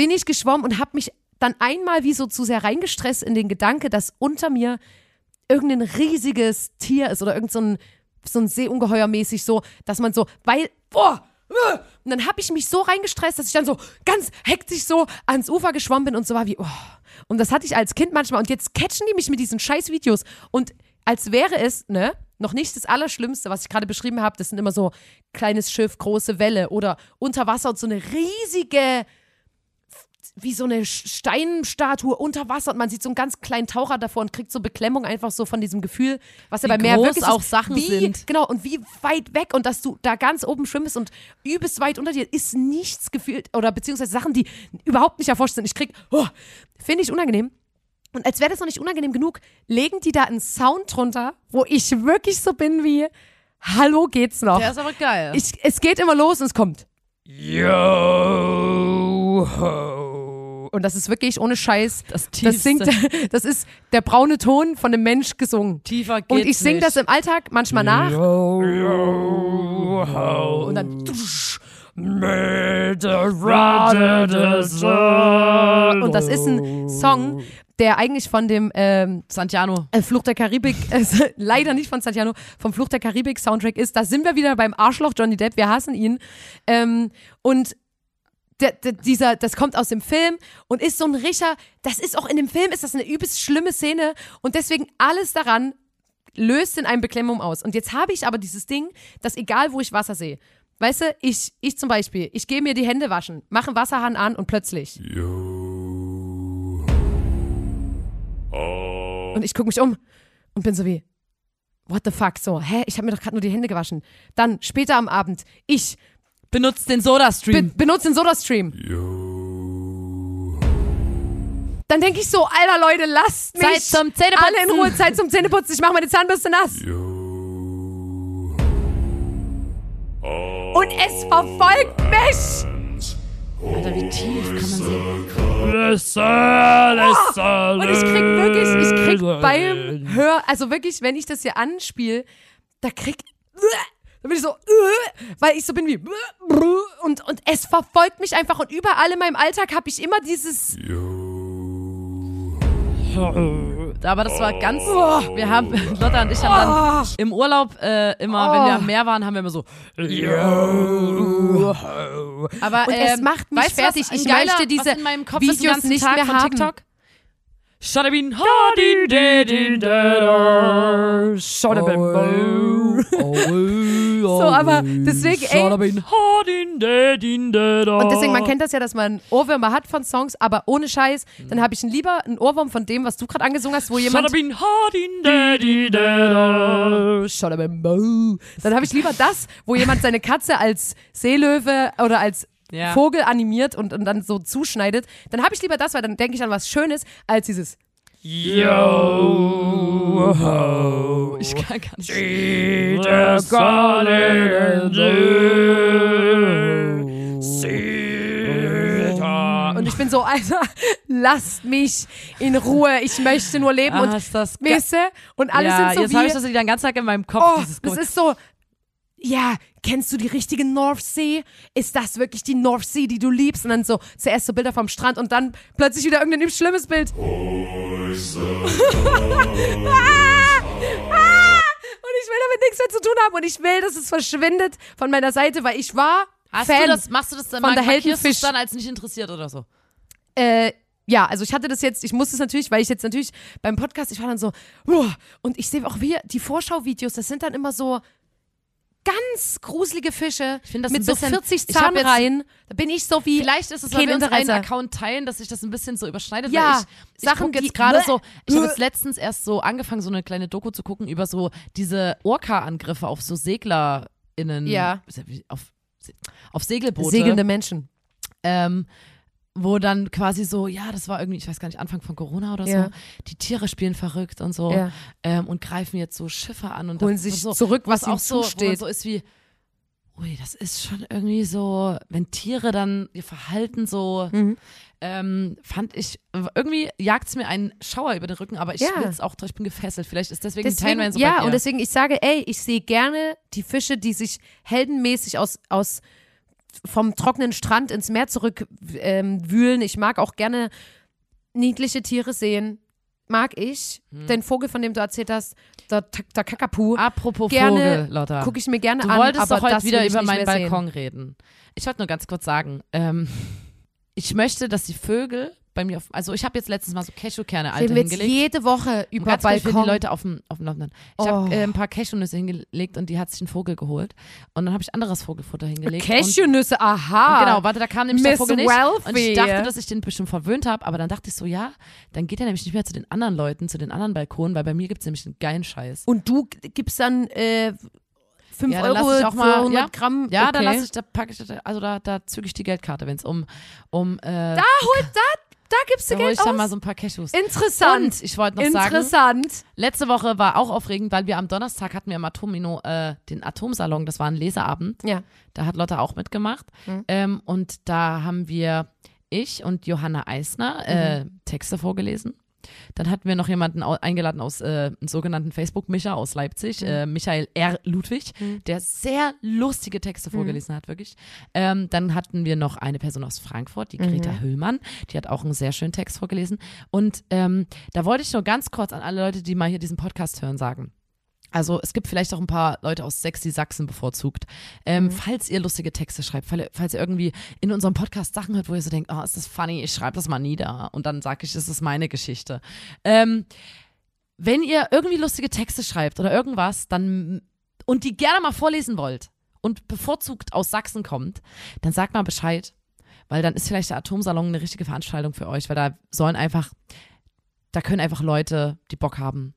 Bin ich geschwommen und habe mich dann einmal wie so zu sehr reingestresst in den Gedanke, dass unter mir irgendein riesiges Tier ist oder irgend so ein, so ein Seeungeheuer mäßig so, dass man so, weil, boah, äh, und dann habe ich mich so reingestresst, dass ich dann so ganz hektisch so ans Ufer geschwommen bin und so war wie, oh. Und das hatte ich als Kind manchmal und jetzt catchen die mich mit diesen scheiß Videos und als wäre es, ne, noch nicht das Allerschlimmste, was ich gerade beschrieben habe, das sind immer so kleines Schiff, große Welle oder unter Wasser und so eine riesige wie so eine Steinstatue unter Wasser und man sieht so einen ganz kleinen Taucher davor und kriegt so Beklemmung einfach so von diesem Gefühl, was ja bei Meer wirklich auch ist, Sachen wie, sind. Genau, und wie weit weg und dass du da ganz oben schwimmst und übelst weit unter dir ist nichts gefühlt oder beziehungsweise Sachen, die überhaupt nicht erforscht sind. Ich krieg, oh, finde ich unangenehm. Und als wäre das noch nicht unangenehm genug, legen die da einen Sound drunter, wo ich wirklich so bin wie, hallo, geht's noch? Der ist aber geil. Ich, es geht immer los und es kommt. Yo ho. Und das ist wirklich ohne Scheiß. Das Das singt, das ist der braune Ton von einem Mensch gesungen. Tiefer geht's Und ich singe das im Alltag manchmal nach. Und dann. Und das ist ein Song, der eigentlich von dem ähm, Santiano. äh, Fluch der Karibik, äh, leider nicht von Santiano, vom Fluch der Karibik Soundtrack ist. Da sind wir wieder beim Arschloch Johnny Depp, wir hassen ihn. Ähm, und der, der, dieser, das kommt aus dem Film und ist so ein Richer, das ist auch in dem Film, ist das eine übelst schlimme Szene und deswegen alles daran löst in einem Beklemmung aus. Und jetzt habe ich aber dieses Ding, dass egal wo ich Wasser sehe, weißt du, ich, ich zum Beispiel, ich gehe mir die Hände waschen, mache einen Wasserhahn an und plötzlich. Und ich gucke mich um und bin so wie, what the fuck, so, hä, ich habe mir doch gerade nur die Hände gewaschen. Dann später am Abend, ich Benutzt den be Soda-Stream. benutze den Soda-Stream. Dann denke ich so, alter Leute, lasst mich Zeit zum Zähneputzen. alle in Ruhe, Zeit zum Zähneputzen, ich mache meine Zahnbürste nass. Und es verfolgt mich. Alter, wie tief kann man sehen? Und ich krieg wirklich, ich krieg beim Hör, also wirklich, wenn ich das hier anspiele, da krieg, da bin ich so, weil ich so bin wie, und, und es verfolgt mich einfach und überall in meinem Alltag habe ich immer dieses, Aber das war ganz. Wir haben, Lotta und ich haben dann im Urlaub äh, immer, wenn wir am Meer waren, haben wir immer so. Aber Und ähm, es macht mich weißt fertig. Was Ich geiler, möchte diese Videos nicht Tag mehr haben. TikTok. Shadabin, hadin, dadin, dada. Shadabin, So, aber deswegen, ey. Und deswegen, man kennt das ja, dass man Ohrwürmer hat von Songs, aber ohne Scheiß, dann habe ich lieber einen Ohrwurm von dem, was du gerade angesungen hast, wo jemand. Dada. Shadabim, boo. Dann habe ich lieber das, wo jemand seine Katze als Seelöwe oder als Ja. Vogel animiert und, und dann so zuschneidet. Dann habe ich lieber das, weil dann denke ich an was Schönes, als dieses. Ich kann gar nicht. Und ich bin so, Alter, lasst mich in Ruhe. Ich möchte nur leben Ah, und ist das ge- Misse und alles ja, sind so jetzt wie. habe ich das wieder den ganzen Tag in meinem Kopf. Oh, das ist so. Ja, kennst du die richtige North Sea? Ist das wirklich die North Sea, die du liebst? Und dann so zuerst so Bilder vom Strand und dann plötzlich wieder irgendein schlimmes Bild. und ich will damit nichts mehr zu tun haben und ich will, dass es verschwindet von meiner Seite, weil ich war Hast Fan du das, machst du das dann von der Heldenfisch. dann als nicht interessiert oder so? Äh, ja, also ich hatte das jetzt, ich musste es natürlich, weil ich jetzt natürlich beim Podcast, ich war dann so, uah, und ich sehe auch hier die Vorschauvideos, das sind dann immer so ganz gruselige Fische Ich das mit so bisschen- 40 ich hab jetzt- Zahnreihen. Da bin ich so wie Vielleicht ist es, weil wir uns einen. Account teilen, dass sich das ein bisschen so überschneidet. Ja, ich, ich Sachen, die- jetzt gerade so, ich habe jetzt letztens erst so angefangen, so eine kleine Doku zu gucken über so diese Orca-Angriffe auf so SeglerInnen. Ja. Auf, auf Segelboote. segelnde Menschen. ähm, wo dann quasi so, ja, das war irgendwie, ich weiß gar nicht, Anfang von Corona oder Ja. so, die Tiere spielen verrückt und so Ja. ähm, und greifen jetzt so Schiffe an und Holen sich so, zurück, was auch so, zusteht. so ist wie, ui, das ist schon irgendwie so, wenn Tiere dann ihr Verhalten so, Mhm. ähm, fand ich, irgendwie jagt es mir einen Schauer über den Rücken, aber ich Ja. will es auch, ich bin gefesselt, vielleicht ist deswegen, Deswegen, Timeline so ja, und deswegen, ich sage, ey, ich sehe gerne die Fische, die sich heldenmäßig aus, aus vom trockenen Strand ins Meer zurück ähm. Ich mag auch gerne niedliche Tiere sehen. Mag ich. Hm. Den Vogel, von dem du erzählt hast, der, der Kakapu, Apropos gerne Vogel, Lotta. gucke ich mir gerne Du an. wolltest aber doch heute wieder über meinen mehr sehen. Balkon reden. Ich wollte nur ganz kurz sagen, ähm, ich möchte, dass die Vögel bei mir, auf, also ich habe jetzt letztens mal so Cashewkerne alte wir jetzt hingelegt. jede Woche Und über ganz kurz für Balkon. die Leute auf dem, auf dem Laufenden. Ich Oh. habe äh, ein paar Cashewnüsse hingelegt und die hat sich ein Vogel geholt. Und dann habe ich anderes Vogelfutter hingelegt. und, Cashewnüsse, und aha. Genau, warte, da kam nämlich der Miss Vogel nicht. Und Wealthy. ich dachte, dass ich den bestimmt verwöhnt habe, aber dann dachte ich so, ja, dann geht er nämlich nicht mehr zu den anderen Leuten, zu den anderen Balkonen, weil bei mir gibt es nämlich einen geilen Scheiß. Und du gibst dann äh, 5 Ja, Euro ich auch mal- für 100 ja. Gramm. Ja, okay. dann lasse ich, da packe ich, also da, da züge ich die Geldkarte, wenn es um, um äh, Da hol, da, da gibst du da Geld ich dann aus. mal so ein paar Cashews. Interessant. Und ich wollte noch sagen, Interessant. letzte Woche war auch aufregend, weil wir am Donnerstag hatten wir im Atomino äh, den Atomsalon, das war ein Leseabend. Ja. Da hat Lotte auch mitgemacht. Mhm. Ähm, und da haben wir, ich und Johanna Eisner, äh, Mhm. Texte vorgelesen. Dann hatten wir noch jemanden eingeladen aus äh, einem sogenannten Facebook-Micha aus Mhm. Leipzig, äh, Michael R. Ludwig, der sehr lustige Texte Mhm. vorgelesen hat, wirklich. Ähm, dann hatten wir noch eine Person aus Frankfurt, die Greta Mhm. Hüllmann, die hat auch einen sehr schönen Text vorgelesen. Und ähm, da wollte ich nur ganz kurz an alle Leute, die mal hier diesen Podcast hören, sagen. Also es gibt vielleicht auch ein paar Leute aus Sexy Sachsen bevorzugt. Ähm, Mhm. Falls ihr lustige Texte schreibt, fall- falls ihr irgendwie in unserem Podcast Sachen hört, wo ihr so denkt, oh, ist das funny, ich schreibe das mal nieder. Und dann sage ich, das ist meine Geschichte. Ähm, wenn ihr irgendwie lustige Texte schreibt oder irgendwas, dann und die gerne mal vorlesen wollt und bevorzugt aus Sachsen kommt, dann sagt mal Bescheid. Weil dann ist vielleicht der Atomsalon eine richtige Veranstaltung für euch, weil da sollen einfach, da können einfach Leute, die Bock haben,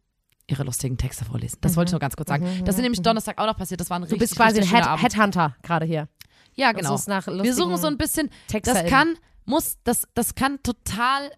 ihre lustigen Texte vorlesen. Das wollte ich nur ganz kurz sagen. Das ist nämlich Donnerstag auch noch passiert. Das war ein Du richtig, bist quasi ein Head. Headhunter gerade hier. Ja, genau. Wir suchen so ein bisschen, das TexterInnen. kann, muss, das, das kann total,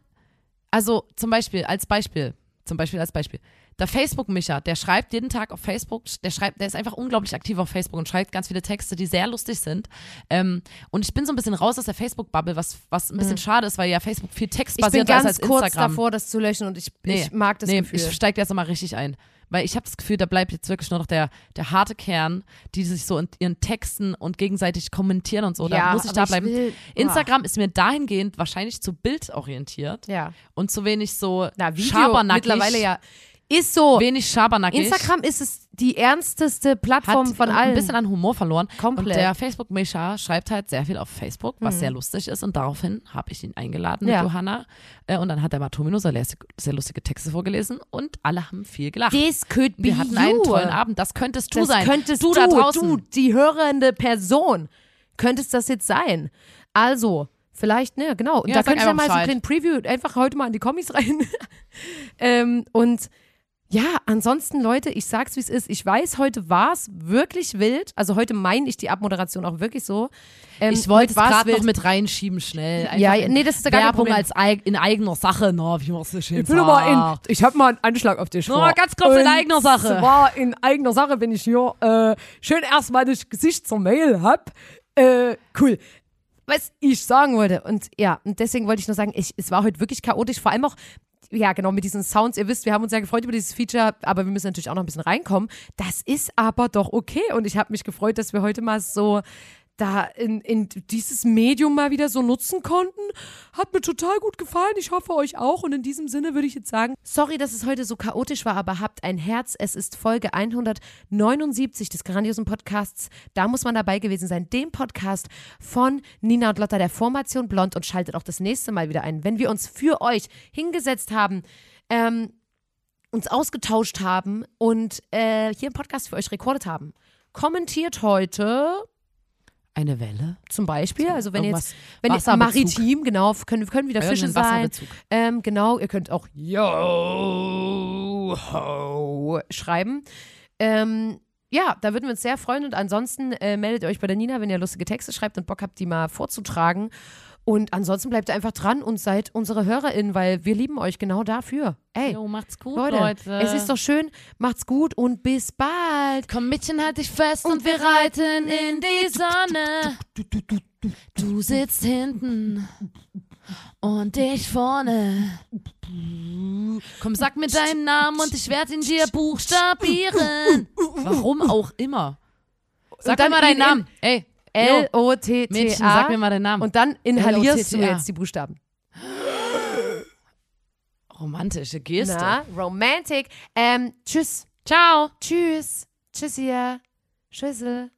also zum Beispiel, als Beispiel, zum Beispiel als Beispiel, der Facebook-Micha, der schreibt jeden Tag auf Facebook, der schreibt, der ist einfach unglaublich aktiv auf Facebook und schreibt ganz viele Texte, die sehr lustig sind. Ähm, und ich bin so ein bisschen raus aus der Facebook-Bubble, was, was ein bisschen schade ist, weil ja Facebook viel Mhm. Ich bin textbasierter ist ganz als kurz Instagram. davor, das zu löschen und ich, Nee, ich mag das nee, Gefühl. ich steige jetzt nochmal richtig ein. Weil ich habe das Gefühl, da bleibt jetzt wirklich nur noch der, der harte Kern, die sich so in ihren Texten und gegenseitig kommentieren und so. Da Ja, muss ich da ich bleiben. will- Instagram ist mir dahingehend wahrscheinlich zu bildorientiert ja. und zu wenig so Na, Video mittlerweile ja. Ist so. Wenig schabernackig. Instagram ist es die ernsteste Plattform hat von ein allen. bisschen an Humor verloren. Komplett. Und der Facebook-Mischa schreibt halt sehr viel auf Facebook, was sehr lustig ist. Und daraufhin habe ich ihn eingeladen Mhm. Ja. mit Johanna. Äh, und dann hat der Matomino sehr, sehr lustige Texte vorgelesen und alle haben viel gelacht. This could be Wir hatten einen you. tollen Abend. Das könntest du Das sein. könntest du du, da draußen. du, die hörende Person, könntest das jetzt sein. Also, vielleicht, ne, genau. Und Ja, da könnt ihr mal so einen Bescheid. kleinen Preview einfach heute mal in die Kommis rein. ähm, und ja, ansonsten, Leute, ich sag's wie es ist. Ich weiß, heute war's wirklich wild. Also heute meine ich die Abmoderation auch wirklich so. Ähm, Ich wollte es gerade noch mit reinschieben, schnell. Einfach Ja, nee, das ist ja gar Werbung als eig in eigener Sache, no, wie man so schön Ich bin mal in, ich habe mal einen Anschlag auf dich mal ganz kurz in eigener Sache. Zwar in eigener Sache, wenn ich hier äh, schön erstmal das Gesicht zur Mail hab. Äh, cool. Was ich sagen wollte. Und ja, und deswegen wollte ich nur sagen, ich, es war heute wirklich chaotisch. Vor allem auch, ja, genau, mit diesen Sounds. Ihr wisst, wir haben uns ja gefreut über dieses Feature, aber wir müssen natürlich auch noch ein bisschen reinkommen. Das ist aber doch okay. Und ich habe mich gefreut, dass wir heute mal so da in, in dieses Medium mal wieder so nutzen konnten. Hat mir total gut gefallen. Ich hoffe euch auch. Und in diesem Sinne würde ich jetzt sagen, sorry, dass es heute so chaotisch war, aber habt ein Herz. Es ist Folge 179 des grandiosen Podcasts. Da muss man dabei gewesen sein. Dem Podcast von Nina und Lotta der Formation Blond und schaltet auch das nächste Mal wieder ein. Wenn wir uns für euch hingesetzt haben, ähm, uns ausgetauscht haben und äh, hier im Podcast für euch rekordet haben. Kommentiert heute Eine Welle? zum Beispiel, also wenn Irgendwas- jetzt, wenn jetzt maritim, genau, können, können wieder Fische sein. Ähm, genau, ihr könnt auch Yo ho schreiben. Ähm, ja, da würden wir uns sehr freuen und ansonsten äh, meldet ihr euch bei der Nina, wenn ihr lustige Texte schreibt und Bock habt, die mal vorzutragen. Und ansonsten bleibt ihr einfach dran und seid unsere HörerInnen, weil wir lieben euch genau dafür. Ey, Jo, macht's gut, Leute, Leute. es ist doch schön. Macht's gut und bis bald. Komm, Mädchen, halt dich fest und, wir reiten in die Sonne. Du sitzt hinten und ich vorne. Komm, sag mir deinen Namen und ich werde ihn dir buchstabieren. Warum auch immer. Sag mal deinen Namen. Ey, L-O-T-T-A. Mädchen, sag mir mal deinen Namen. Und dann inhalierst du jetzt die Buchstaben. Romantische Geste. Na, Romantic. Ähm, tschüss. Ciao. Tschüss. Tschüss ihr. Tschüssel.